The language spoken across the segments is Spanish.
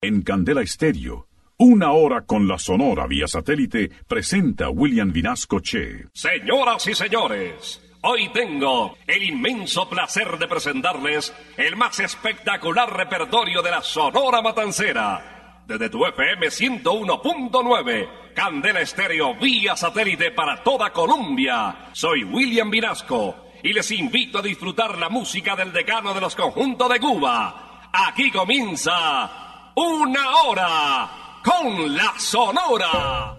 En Candela Estéreo, una hora con la Sonora vía satélite, presenta William Vinasco Che. Señoras y señores, hoy tengo el inmenso placer de presentarles el más espectacular repertorio de la Sonora Matancera. Desde tu FM 101.9, Candela Estéreo vía satélite para toda Colombia. Soy William Vinasco y les invito a disfrutar la música del decano de los conjuntos de Cuba. Aquí comienza una hora con la Sonora.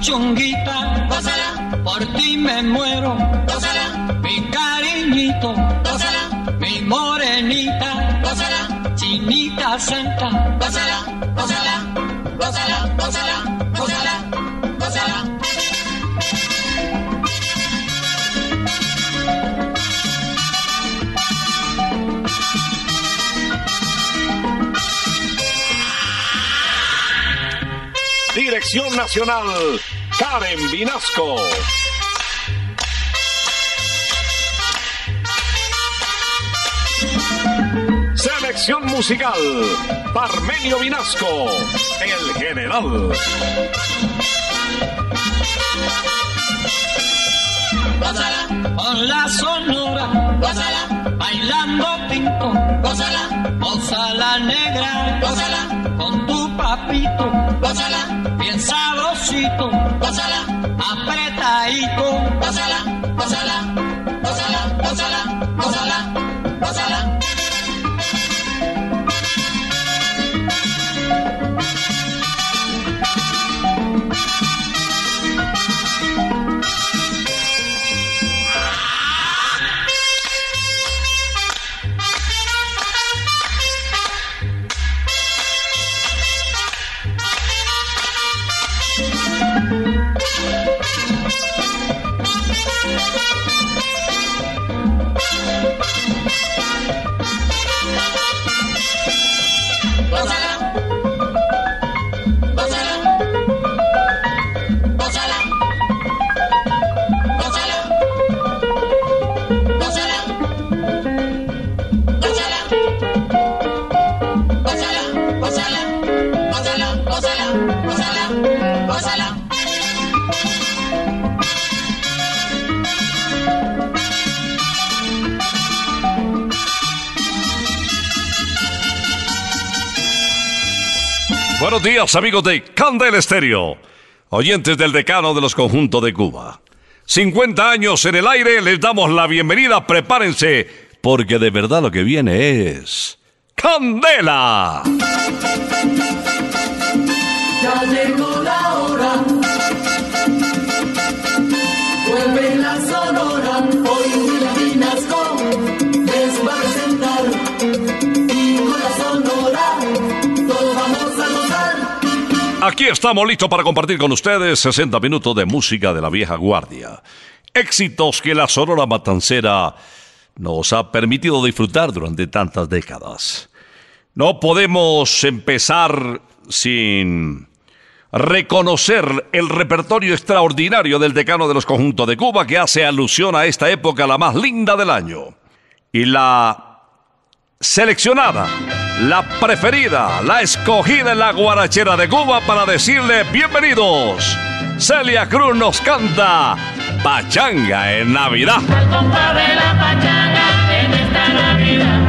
Chunguita, gózala, por ti me muero, gózala, mi cariñito, gózala, mi morenita, gózala, chinita santa, gózala, gózala, gózala, gózala, Dirección Nacional, Karen Vinasco. Selección musical, Parmenio Vinasco, el general. Gózala, con la sonora, gózala, bailando pinto, gózala, gózala negra, gózala, con tu papito, gózala, bien sabrosito, gózala, apretadito, Buenos días, amigos de Candel Estéreo, oyentes del decano de los conjuntos de Cuba. 50 años en el aire, les damos la bienvenida, prepárense, porque de verdad lo que viene es. ¡Candela! Aquí estamos listos para compartir con ustedes 60 minutos de música de la vieja guardia. Éxitos que la Sonora Matancera nos ha permitido disfrutar durante tantas décadas. No podemos empezar sin reconocer el repertorio extraordinario del decano de los conjuntos de Cuba que hace alusión a esta época la más linda del año. Y la seleccionada, la preferida, la escogida en la guarachera de Cuba para decirle bienvenidos. Celia Cruz nos canta Pachanga en Navidad. La pachanga en esta Navidad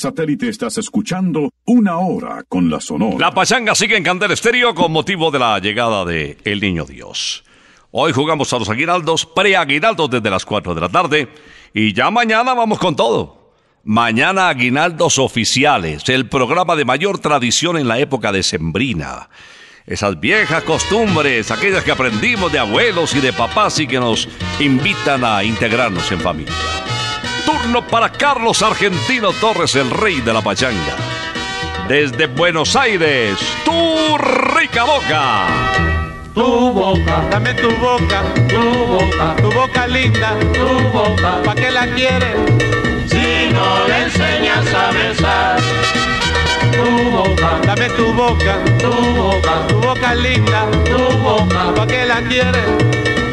satélite estás escuchando Una Hora con la Sonora. La pachanga sigue en Candel Estéreo con motivo de la llegada de El Niño Dios. Hoy jugamos a los aguinaldos, pre-aguinaldos desde las 4 de la tarde y ya mañana vamos con todo. Mañana aguinaldos oficiales, el programa de mayor tradición en la época decembrina. Esas viejas costumbres, aquellas que aprendimos de abuelos y de papás y que nos invitan a integrarnos en familia. Turno para Carlos Argentino Torres, el rey de la pachanga. Desde Buenos Aires, tu rica boca. Tu boca, Dame tu boca, tu boca, tu boca linda, tu boca. ¿pa' qué la quieres? Si no le enseñas a besar. Tu boca, Dame tu boca, tu boca, tu boca linda, tu boca. ¿pa' qué la quieres?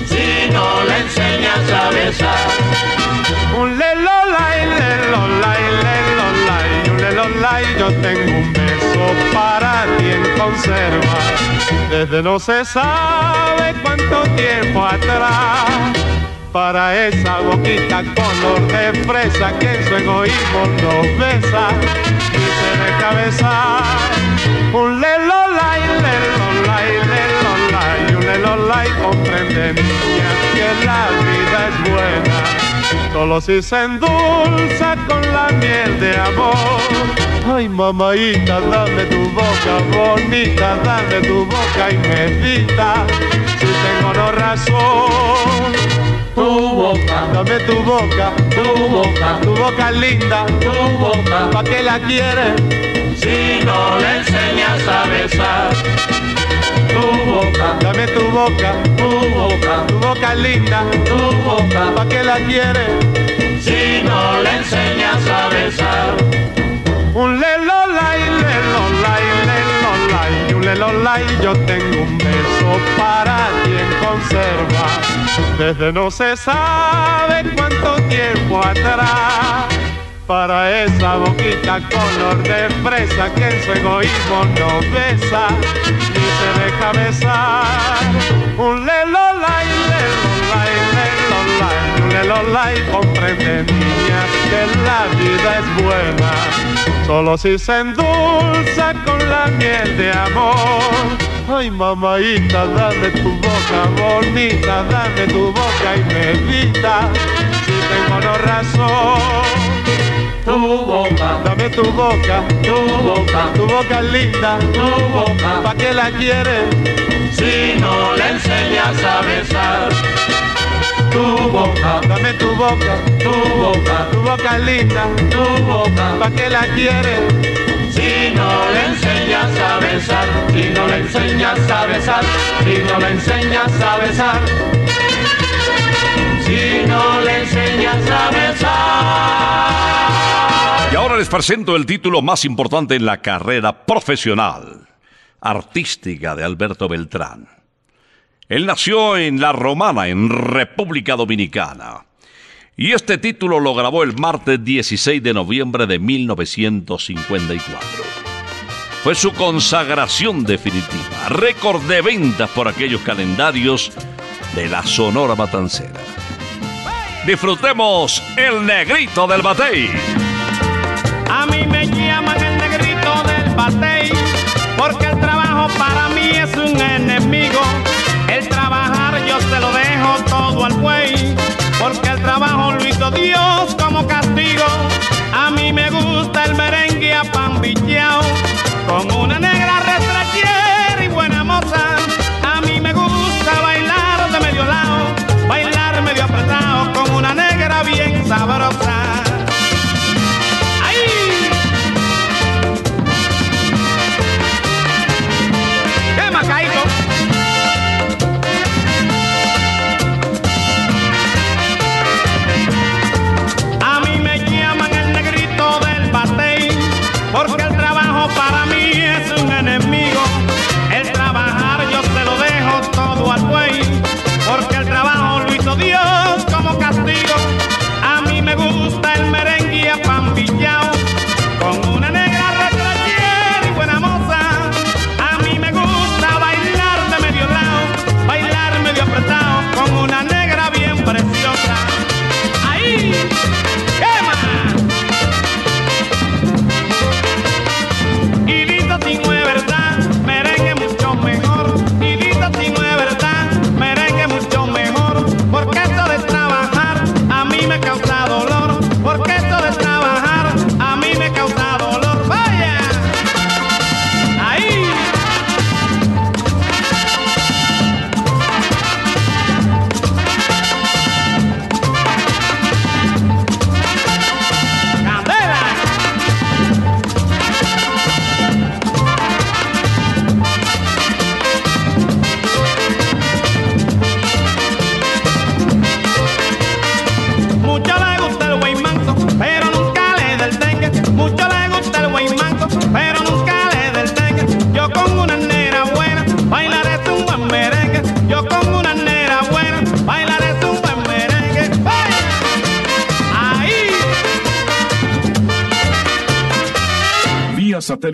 Si no le enseñas a besar. Yo tengo un beso para ti en conserva. Desde no se sabe cuánto tiempo atrás, para esa boquita color de fresa que en su egoísmo nos besa y se besar. Un lelolay, un lelolay, comprende niña que la vida es buena. Solo si se endulza con la miel de amor. Ay, mamaita, dame tu boca bonita, dame tu boca y medita. Si tengo no razón, Tu boca, dame tu boca, tu boca, tu boca linda, tu boca. ¿pa' qué la quieres? Si no le enseñas a besar. Tu boca, Dame tu boca, tu boca, tu boca linda, tu boca. ¿pa' qué la quieres? Si no le enseñas a besar. Un lelolay, lelolay, lelolay, un lelolay, yo tengo un beso para ti en conserva. Desde no se sabe cuánto tiempo atrás, para esa boquita color de fresa que en su egoísmo no besa ni se deja besar. Un lelolay, lelolay, lelolay, un lelolay, comprende niña que la vida es buena. Solo si se endulza con la miel de amor. Ay, mamaita, dame tu boca bonita, dame tu boca y medita. Si tengo no razón, Tu boca, dame tu boca, tu boca, tu boca linda, tu boca. ¿pa' qué la quieres? Si no le enseñas a besar. Tu boca, Dame tu boca, tu boca, tu boca linda, tu boca. ¿pa' qué la quieres? Si no le enseñas a besar, si no le enseñas a besar, si no le enseñas a besar, si no le enseñas a besar. Y ahora les presento el título más importante en la carrera profesional, artística de Alberto Beltrán. Él nació en La Romana, en República Dominicana. Y este título lo grabó el martes 16 de noviembre de 1954. Fue su consagración definitiva, récord de ventas por aquellos calendarios de la Sonora Matancera. Disfrutemos el negrito del batey. A me llaman el negrito del batey, porque el trabajo para mí es un enemigo. El trabajar yo se lo dejo todo al buey, porque el trabajo lo hizo Dios como castigo. A mí me gusta el merengue apambicheao, con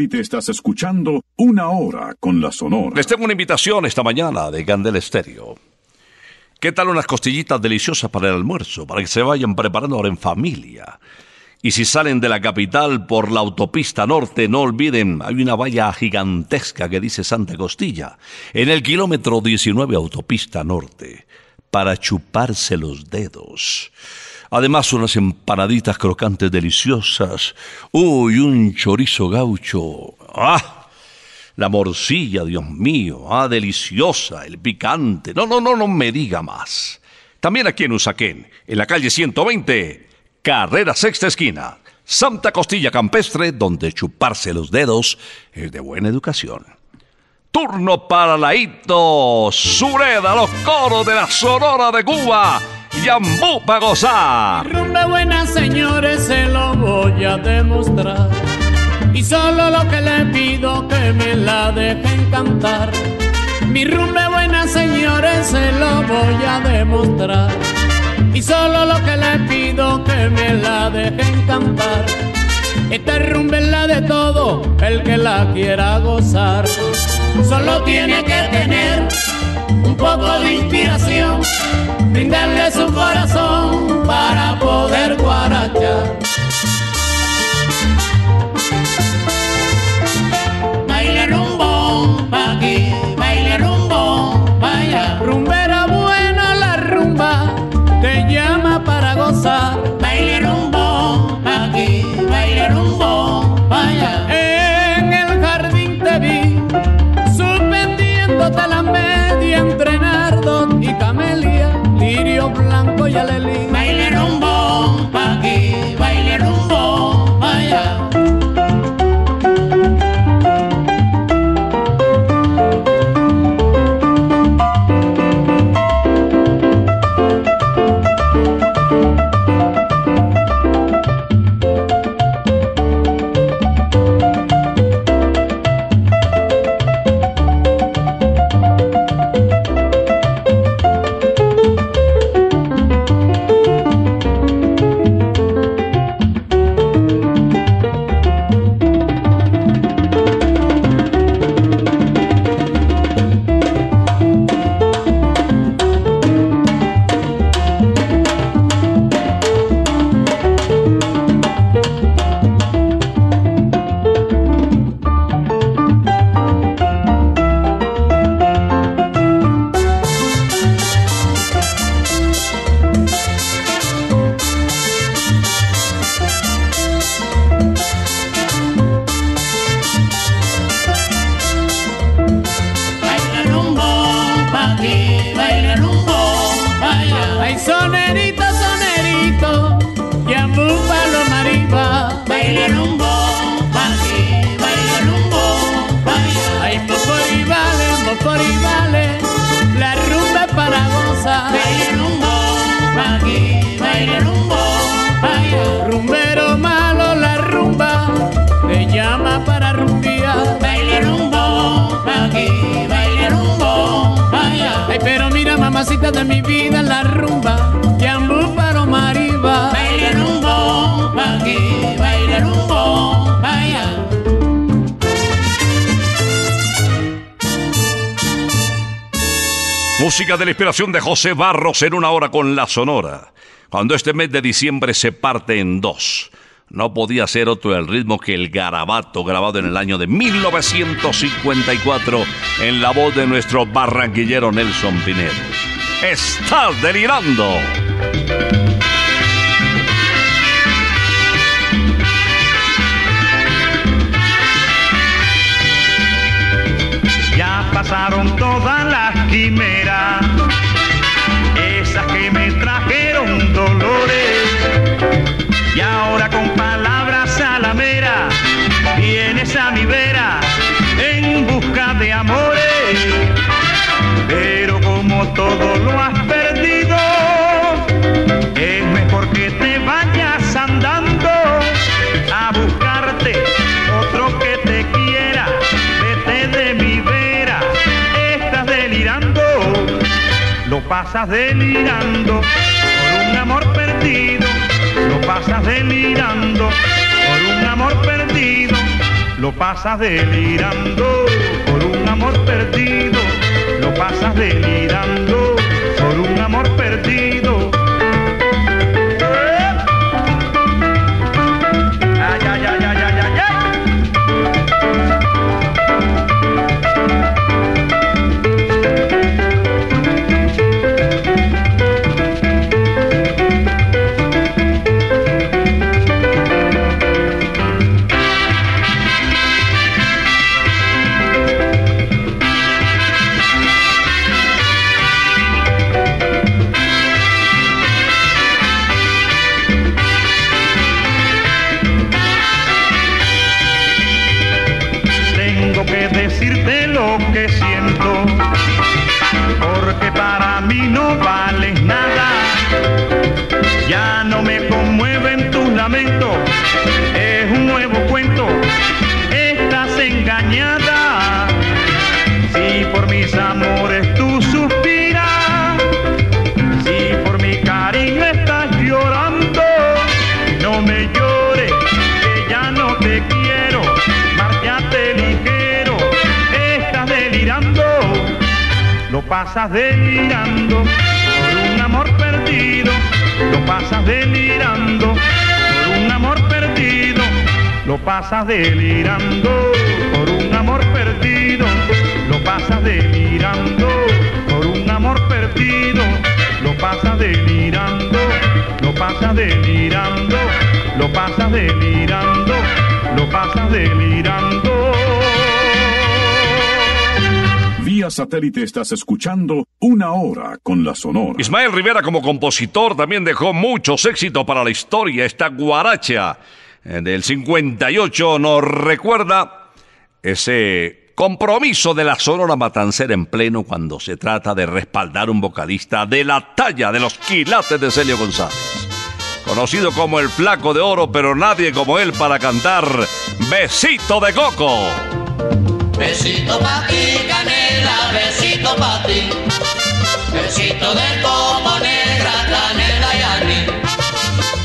satélite estás escuchando Una Hora con la Sonora. Les tengo una invitación esta mañana de Candel Estéreo. ¿Qué tal unas costillitas deliciosas para el almuerzo? Para que se vayan preparando ahora en familia. Y si salen de la capital por la autopista norte, no olviden, hay una valla gigantesca que dice Santa Costilla, en el kilómetro 19 autopista norte, para chuparse los dedos. Además, unas empanaditas crocantes deliciosas. Uy, un chorizo gaucho. ¡Ah! La morcilla, Dios mío, ah, deliciosa, el picante. No, no, no, no me diga más. También aquí en Usaquén, en la calle 120, carrera sexta esquina, Santa Costilla Campestre, donde chuparse los dedos es de buena educación. Turno para Laito, Sureda, los coros de la Sonora de Cuba, Yambú para gozar. Rumbe buena, señores, se lo voy a demostrar. Y solo lo que le pido que me la dejen cantar. Mi rumbe buena, señores, se lo voy a demostrar. Y solo lo que le pido que me la dejen cantar. Esta rumba es la de todo, el que la quiera gozar. Solo tiene que tener un poco de inspiración, brindarle su corazón para poder guarachar. Blanco y mamacita de mi vida, la rumba, yambú mariba. Baila rumbo, pa' aquí, baila rumbo, vaya. Música de la inspiración de José Barros en una hora con la Sonora. Cuando este mes de diciembre se parte en dos. No podía ser otro el ritmo que el garabato grabado en el año de 1954 en la voz de nuestro barranquillero Nelson Pinedo. ¡Estás delirando! Ya pasaron todas las quimeras, esas que me trajeron dolores. Y ahora con palabras salameras vienes a mi vera en busca de amores. Pero como todo lo has perdido, es mejor que te vayas andando a buscarte otro que te quiera. Vete de mi vera, estás delirando, lo pasas delirando por un amor perdido, lo pasas delirando por un amor perdido, lo pasas delirando por un amor perdido, pasas delirando por un amor perdido. Pasas delirando por un amor perdido, lo pasas delirando por un amor perdido, lo pasas delirando por un amor perdido, lo pasas delirando por un amor perdido, lo pasas delirando, lo pasas delirando, lo pasas delirando, lo pasas delirando. Vía satélite estás escuchando Una Hora con la Sonora. Ismael Rivera como compositor también dejó muchos éxitos para la historia. Esta guaracha eh, del 58 nos recuerda ese compromiso de la Sonora Matancera en pleno cuando se trata de respaldar un vocalista de la talla de los quilates de Celio González. Conocido como el flaco de oro, pero nadie como él para cantar Besito de Coco. Besito pa' ti, canela, besito pa' ti. Besito de coco negra, canela y anís.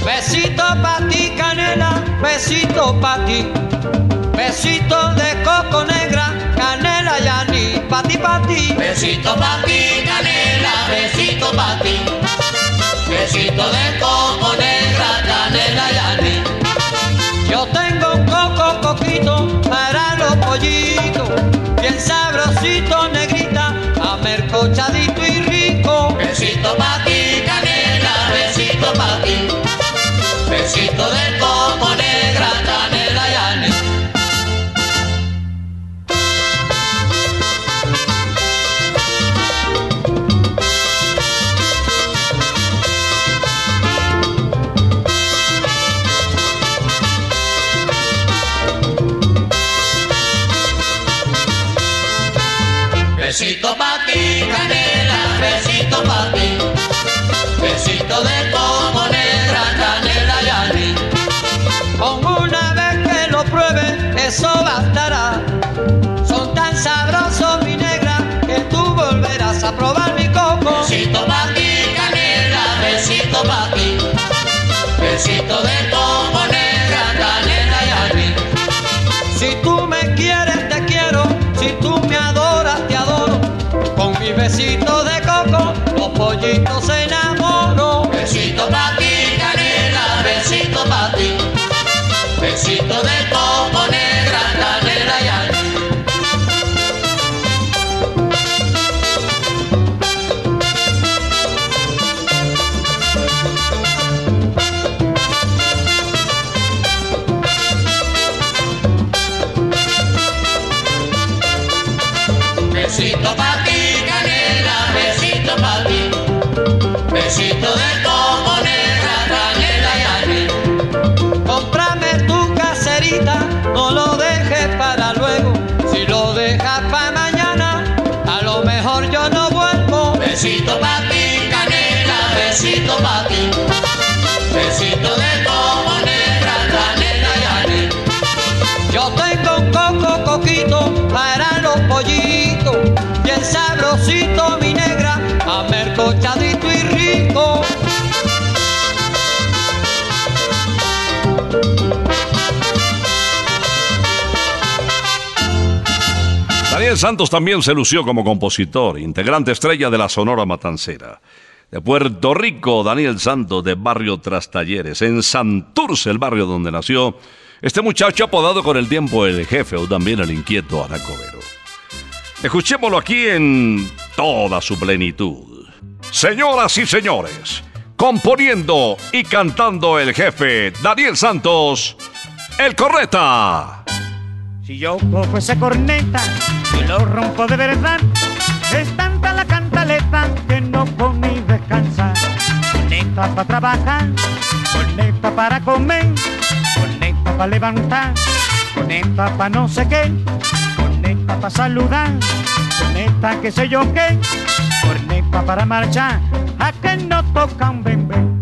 Besito pa' ti, canela, besito pa' ti. Besito de coco negra, canela y anís. Pa' ti, pa' ti. Besito pa' ti, canela, besito pa' ti. Besito de coco negra, canela y anís. Yo tengo coco coquito para los pollitos. Bien sabrosito, negrita, amercochadito y rico. Besito pa' ti, canela, besito pa' ti. Besito de coco eso bastará. Son tan sabrosos, mi negra, que tú volverás a probar mi coco. Besito pa' ti, canela, besito pa' ti. Besito de Besito pa' ti, canela, besito pa' ti. Besito de Santos también se lució como compositor, integrante estrella de la Sonora Matancera. De Puerto Rico, Daniel Santos de Barrio Trastalleres, en Santurce, el barrio donde nació, este muchacho apodado con el tiempo el jefe o también el inquieto Aracobero. Escuchémoslo aquí en toda su plenitud. Señoras y señores, componiendo y cantando el jefe Daniel Santos, el correta. Si yo cojo corneta y lo rompo de verdad, es tanta la cantaleta que no puedo ni descansar. Corneta para trabajar, corneta para comer, corneta para levantar, corneta para no sé qué, corneta para saludar, corneta que sé yo qué, corneta para marchar, a que no toca un bembé.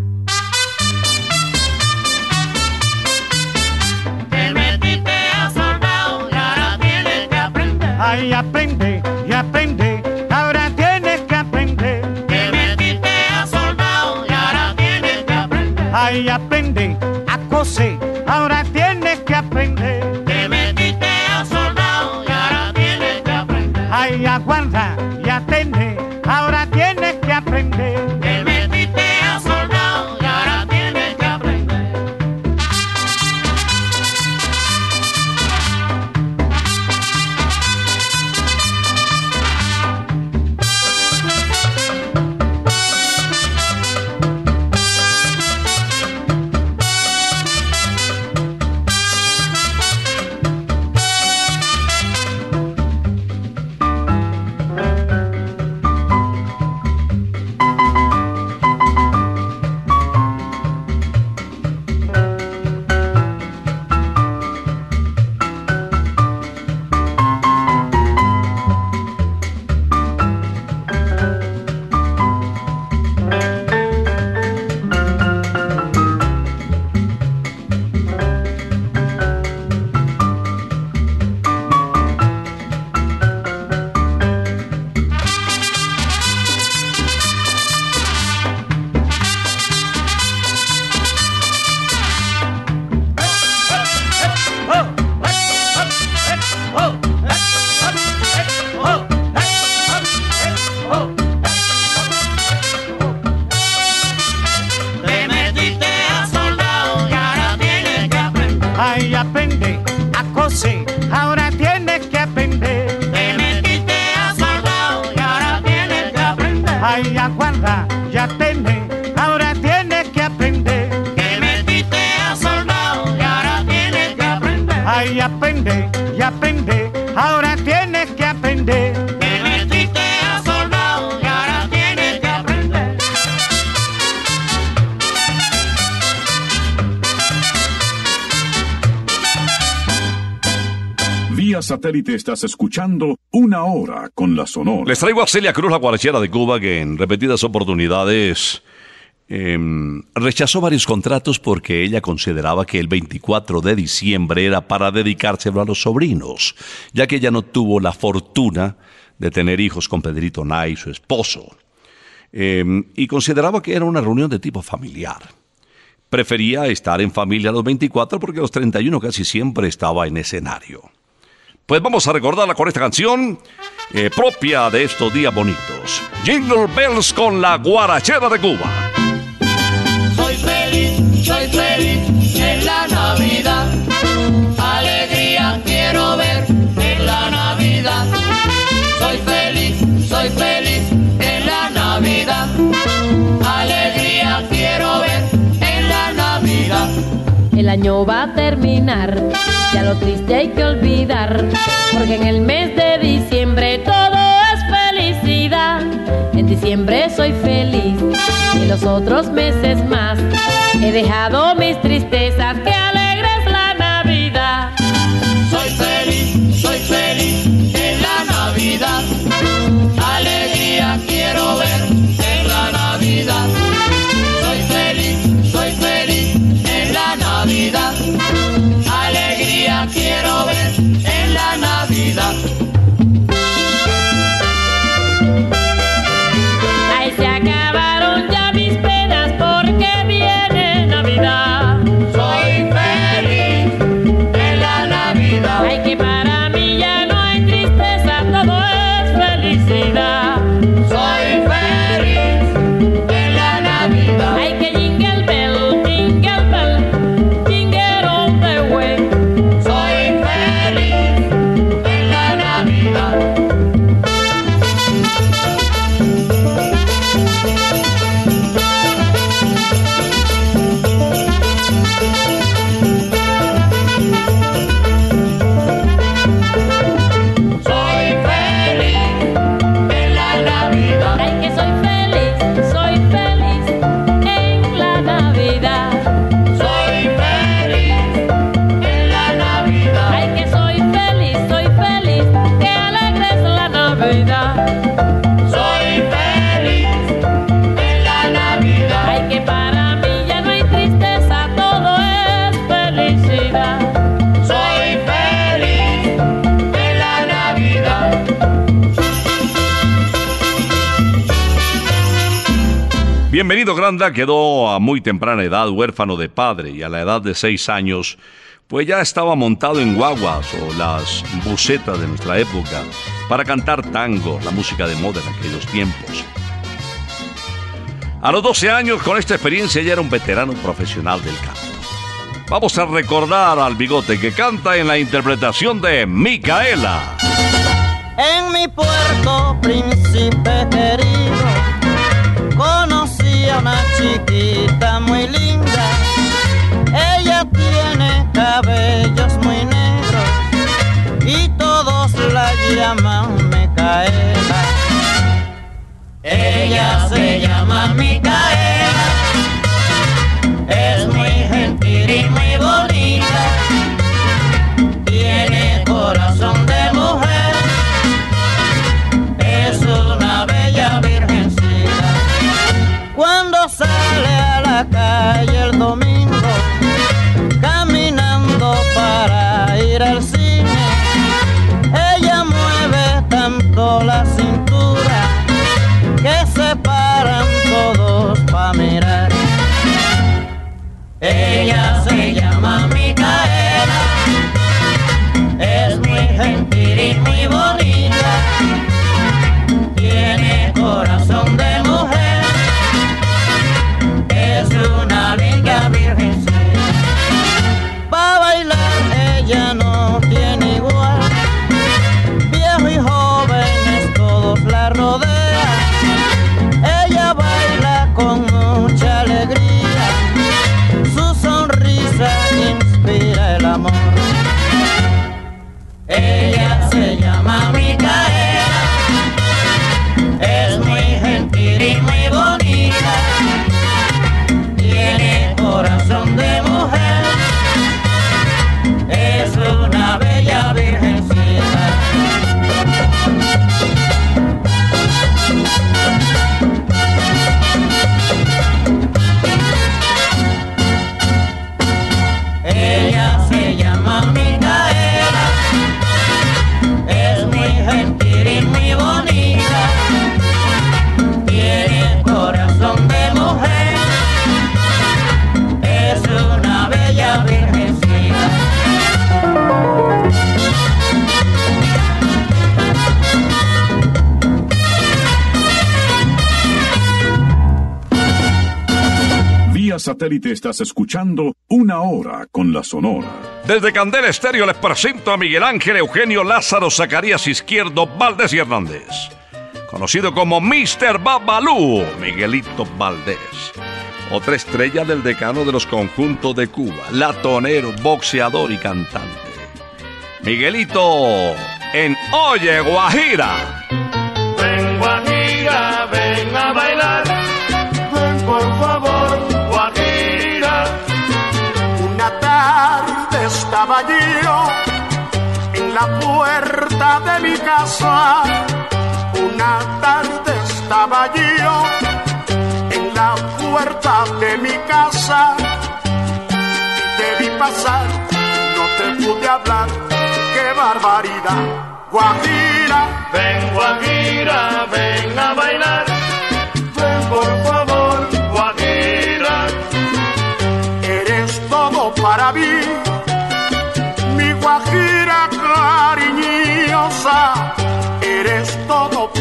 Ay, aprende y aprende, ahora tienes que aprender. Te metiste a soldado y ahora tienes que aprender. Ay, aprende a coser, ahora tienes estás escuchando Una Hora con la Sonora. Les traigo a Celia Cruz, la guarachera de Cuba, que en repetidas oportunidades em, rechazó varios contratos porque ella consideraba que el 24 de diciembre era para dedicárselo a los sobrinos, ya que ella no tuvo la fortuna de tener hijos con Pedrito Nay, su esposo, Em, y consideraba que era una reunión de tipo familiar. Prefería estar en familia a los 24 porque los 31 casi siempre estaba en escenario. Pues vamos a recordarla con esta canción eh, propia de estos días bonitos. Jingle Bells con la guarachera de Cuba. Soy feliz, soy feliz en la Navidad. Alegría quiero ver en la Navidad. Soy feliz, soy feliz en la Navidad. Alegría quiero ver en la Navidad. El año va a terminar, ya lo triste hay que olvidar, porque en el mes de diciembre todo es felicidad. En diciembre soy feliz y los otros meses más he dejado mis tristezas, que alegre Granda quedó a muy temprana edad huérfano de padre y a la edad de seis años pues ya estaba montado en guaguas o las bucetas de nuestra época para cantar tango, la música de moda en aquellos tiempos. A los 12 años, con esta experiencia, ya era un veterano profesional del canto. Vamos a recordar al bigote que canta en la interpretación de Micaela. En mi puerto, príncipe una chiquita muy linda. Ella tiene cabellos muy negros y todos la llaman Micaela. Ella se llama Micaela, calle el domingo, caminando para ir al cine, ella mueve tanto la cintura que se paran todos pa' mirar. Ella se llama Micaela, es muy gentil satélite estás escuchando Una Hora con la Sonora. Desde Candela Estéreo les presento a Miguel Ángel Eugenio Lázaro Zacarías Izquierdo Valdés y Hernández. Conocido como Mr. Babalú, Miguelito Valdés. Otra estrella del decano de los conjuntos de Cuba, latonero, boxeador y cantante. Miguelito en Oye Guajira. Puerta de mi casa. Una tarde estaba yo en la puerta de mi casa. Y te vi pasar, no te pude hablar. ¡Qué barbaridad! Guajira, Ven Guajira, ven a bailar.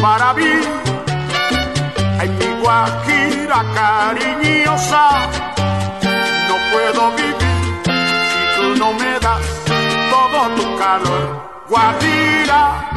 Para mí. Ay, mi guajira cariñosa, no puedo vivir si tú no me das todo tu calor. Guajira,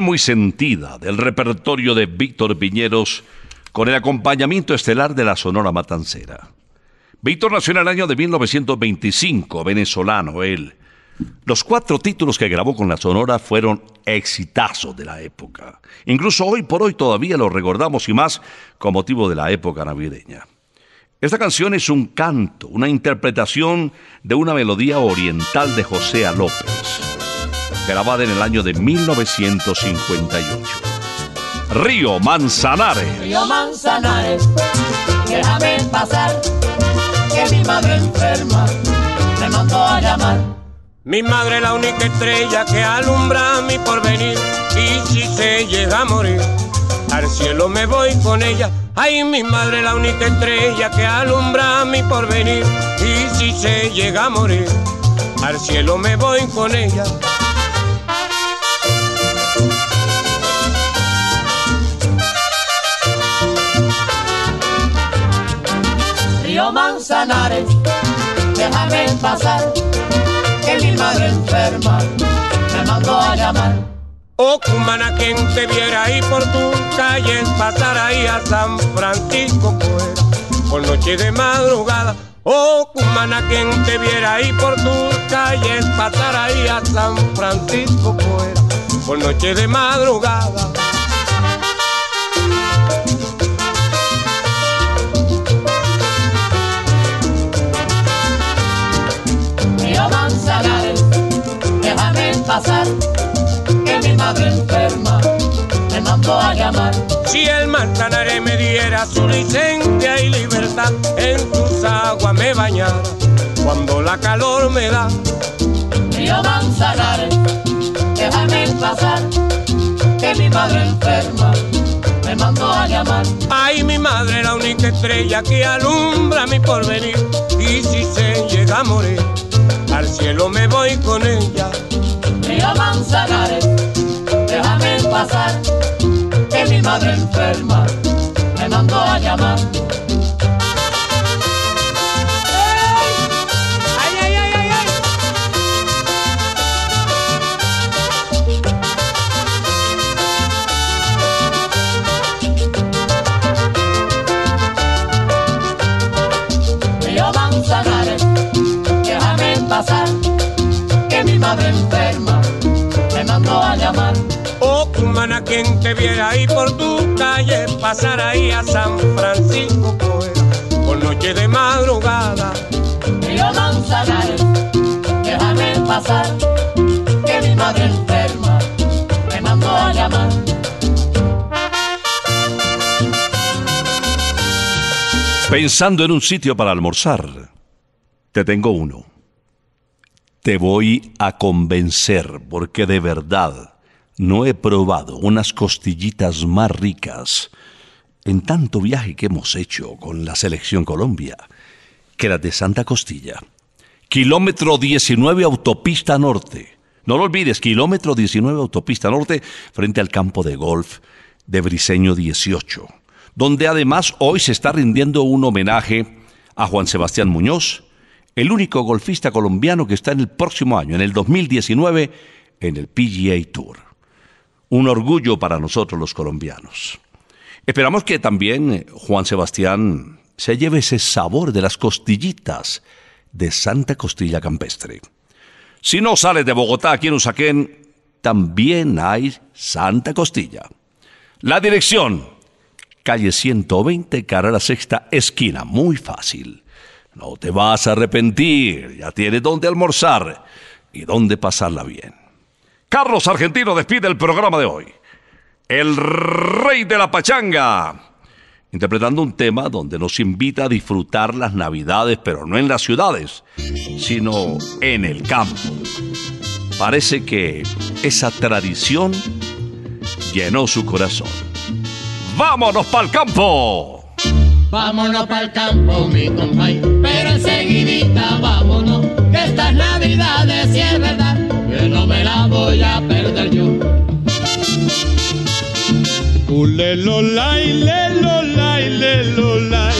muy sentida del repertorio de Víctor Piñeros con el acompañamiento estelar de la Sonora Matancera. Víctor nació en el año de 1925, venezolano él. Los cuatro títulos que grabó con la Sonora fueron exitazos de la época. Incluso hoy por hoy todavía los recordamos y más con motivo de la época navideña. Esta canción es un canto, una interpretación de una melodía oriental de José. López, grabada en el año de 1958. Río Manzanares. Río Manzanares, déjame pasar, que mi madre enferma me mandó a llamar. Mi madre la única estrella que alumbra mi porvenir y si se llega a morir al cielo me voy con ella. Ay, mi madre la única estrella que alumbra mi porvenir y si se llega a morir al cielo me voy con ella. Manzanares, déjame pasar, que mi madre enferma me mandó a llamar. Oh, cumana, quien te viera ahí por tus calles, pasar ahí a San Francisco fuera, por noche de madrugada. Oh, cumana, quien te viera ahí por tus calles, pasar ahí a San Francisco fuera, por noche de madrugada. Pasar, que mi madre enferma me mandó a llamar. Si el Manzanares me diera su licencia y libertad, en sus aguas me bañara cuando la calor me da. Río Manzanares, déjame pasar, que mi madre enferma me mandó a llamar. Ay, mi madre, la única estrella que alumbra mi porvenir. Y si se llega a morir, al cielo me voy con ella. Río Manzanares, déjame pasar, que mi madre enferma me mandó a llamar. Cumana, quien te viera ahí por tu calle, pasar ahí a San Francisco por noche de madrugada. Río Manzanares, déjame pasar, que mi madre enferma me mandó a llamar. Pensando en un sitio para almorzar, te tengo uno. Te voy a convencer porque de verdad no he probado unas costillitas más ricas en tanto viaje que hemos hecho con la selección Colombia que las de Santa Costilla. Kilómetro 19 Autopista Norte. No lo olvides, kilómetro 19 Autopista Norte frente al campo de golf de Briseño 18 donde además hoy se está rindiendo un homenaje a Juan Sebastián Muñoz, el único golfista colombiano que está en el próximo año, en el 2019, en el PGA Tour. Un orgullo para nosotros los colombianos. Esperamos que también eh, Juan Sebastián se lleve ese sabor de las costillitas de Santa Costilla Campestre. Si no sales de Bogotá aquí en Usaquén, también hay Santa Costilla. La dirección, calle 120, cara a la sexta esquina. Muy fácil. No te vas a arrepentir. Ya tienes dónde almorzar y dónde pasarla bien. Carlos Argentino despide el programa de hoy. El rey de la pachanga. Interpretando un tema donde nos invita a disfrutar las navidades, pero no en las ciudades, sino en el campo. Parece que esa tradición llenó su corazón. ¡Vámonos pa'l campo! Vámonos para el campo, mi compay, pero enseguidita vámonos, que estas navidades no me la voy a perder yo. Ulelolay, lelolay, lelolay.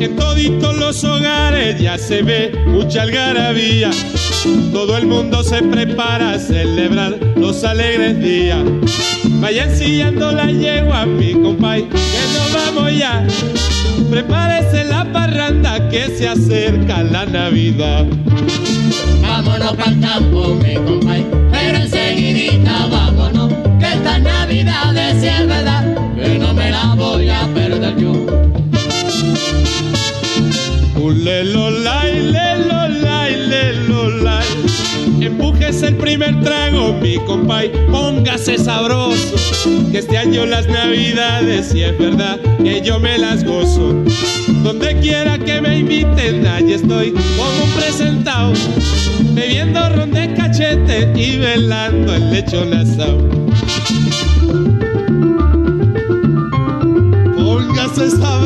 En toditos los hogares ya se ve mucha algarabía. Todo el mundo se prepara a celebrar los alegres días. Vayan sillando la yegua, mi compay, que nos vamos ya. Prepárese la parranda que se acerca la Navidad. Vámonos pa'l campo, mi compay, pero enseguidita vámonos, que esta Navidad es es verdad, que no me la voy a perder yo. Lelolay, Empújese el primer trago, mi compay, póngase sabroso. Que este año las navidades, si es verdad, que yo me las gozo. Donde quiera que me inviten, allí estoy como presentado. Bebiendo ron de cachete y velando el lechón asado. Póngase sabroso.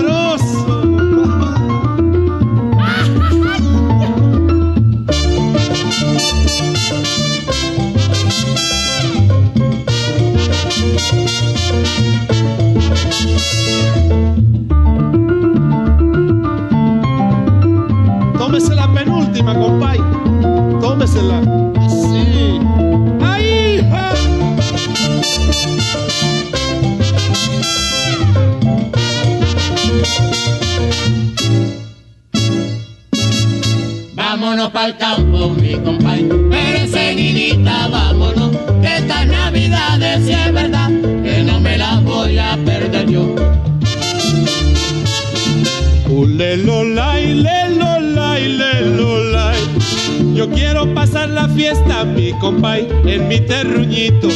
Enseguidita vámonos, que esta Navidad es es verdad, que no me la voy a perder yo. Yo quiero pasar la fiesta, mi compay, en mi terruñito.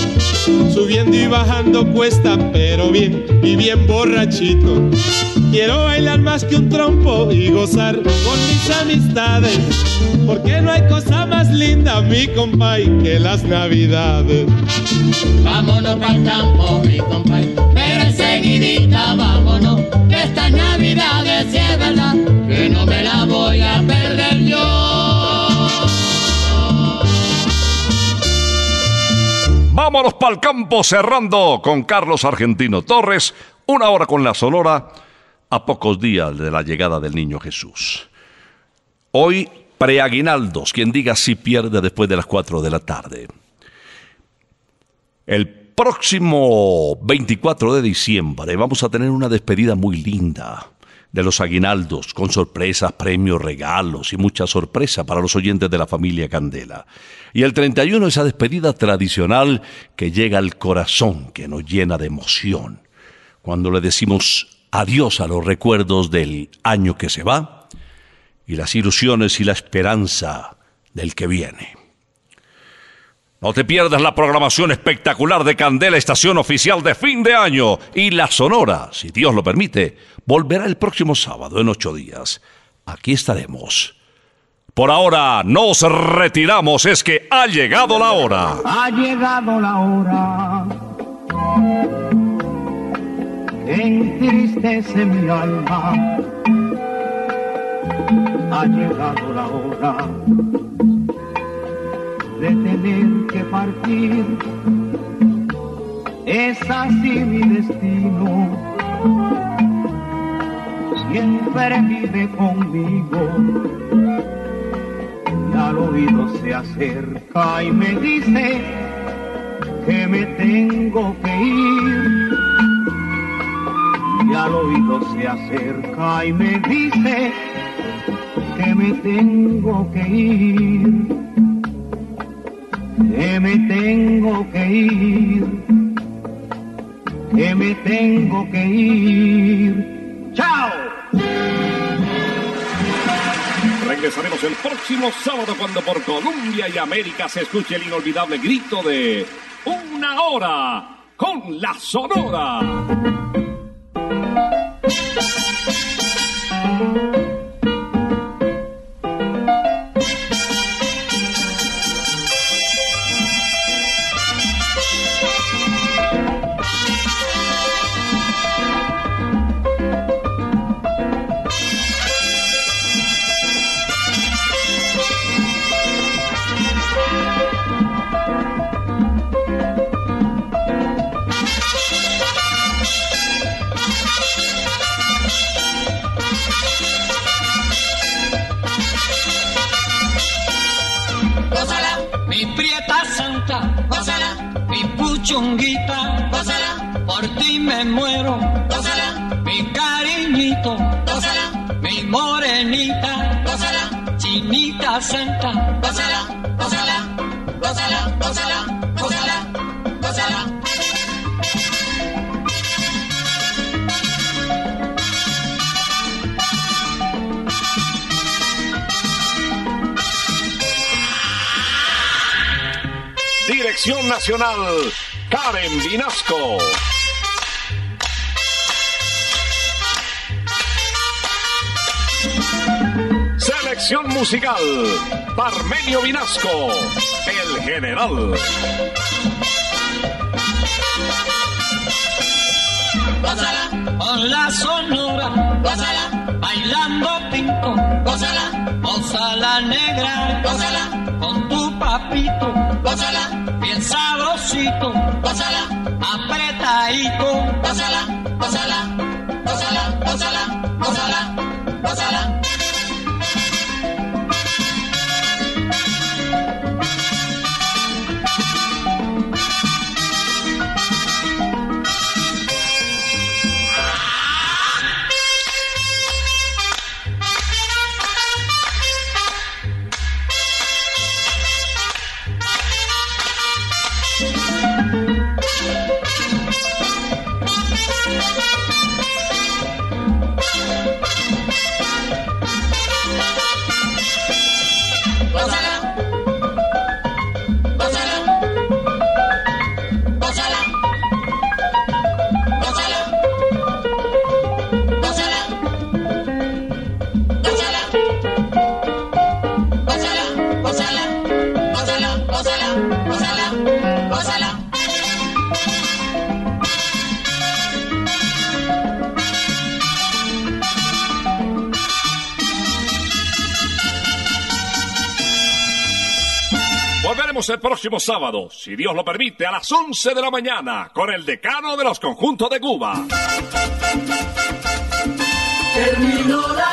Subiendo y bajando cuesta, pero bien y bien borrachito. Quiero bailar más que un trompo y gozar con mis amistades. Porque no hay cosa más linda, mi compay, que las navidades. Vámonos pa'l campo, mi compay, pero enseguidita vámonos, que esta Navidad es es verdad, que no me la voy a perder yo. Vámonos para el campo cerrando con Carlos Argentino Torres, una hora con la Sonora a pocos días de la llegada del niño Jesús. Hoy, preaguinaldos, quien diga si pierde después de las 4 de la tarde. El próximo 24 de diciembre vamos a tener una despedida muy linda de los aguinaldos, con sorpresas, premios, regalos y mucha sorpresa para los oyentes de la familia Candela. Y el 31 esa despedida tradicional que llega al corazón, que nos llena de emoción. Cuando le decimos adiós a los recuerdos del año que se va y las ilusiones y la esperanza del que viene. No te pierdas la programación espectacular de Candela, estación oficial de fin de año. Y la Sonora, si Dios lo permite, volverá el próximo sábado en ocho días. Aquí estaremos. Por ahora nos retiramos, es que ha llegado la hora. Ha llegado la hora entristece mi alma. Ha llegado la hora de tener que partir. Es así mi destino. Siempre vive conmigo y al oído se acerca y me dice que me tengo que ir. Y al oído se acerca y me dice que me tengo que ir. Que me tengo que ir. Que me tengo que ir. ¡Chao! Regresaremos el próximo sábado cuando por Colombia y América se escuche el inolvidable grito de Una hora con la Sonora. Santa, santa, gózala, gózala, gózala, gózala, gózala, gózala. Dirección Nacional, Karen Vinasco. Selección musical, Parmenio Vinasco, el general. gózala, con la sonora, gózala, bailando pinto, gózala, gózala negra, gózala, con tu papito, gózala, bien sabrosito, gózala, apretadito, gózala, gózala, gózala, gózala, gózala, gózala. Sábado, si Dios lo permite, a las 11 de la mañana, con el decano de los conjuntos de Cuba. Terminó la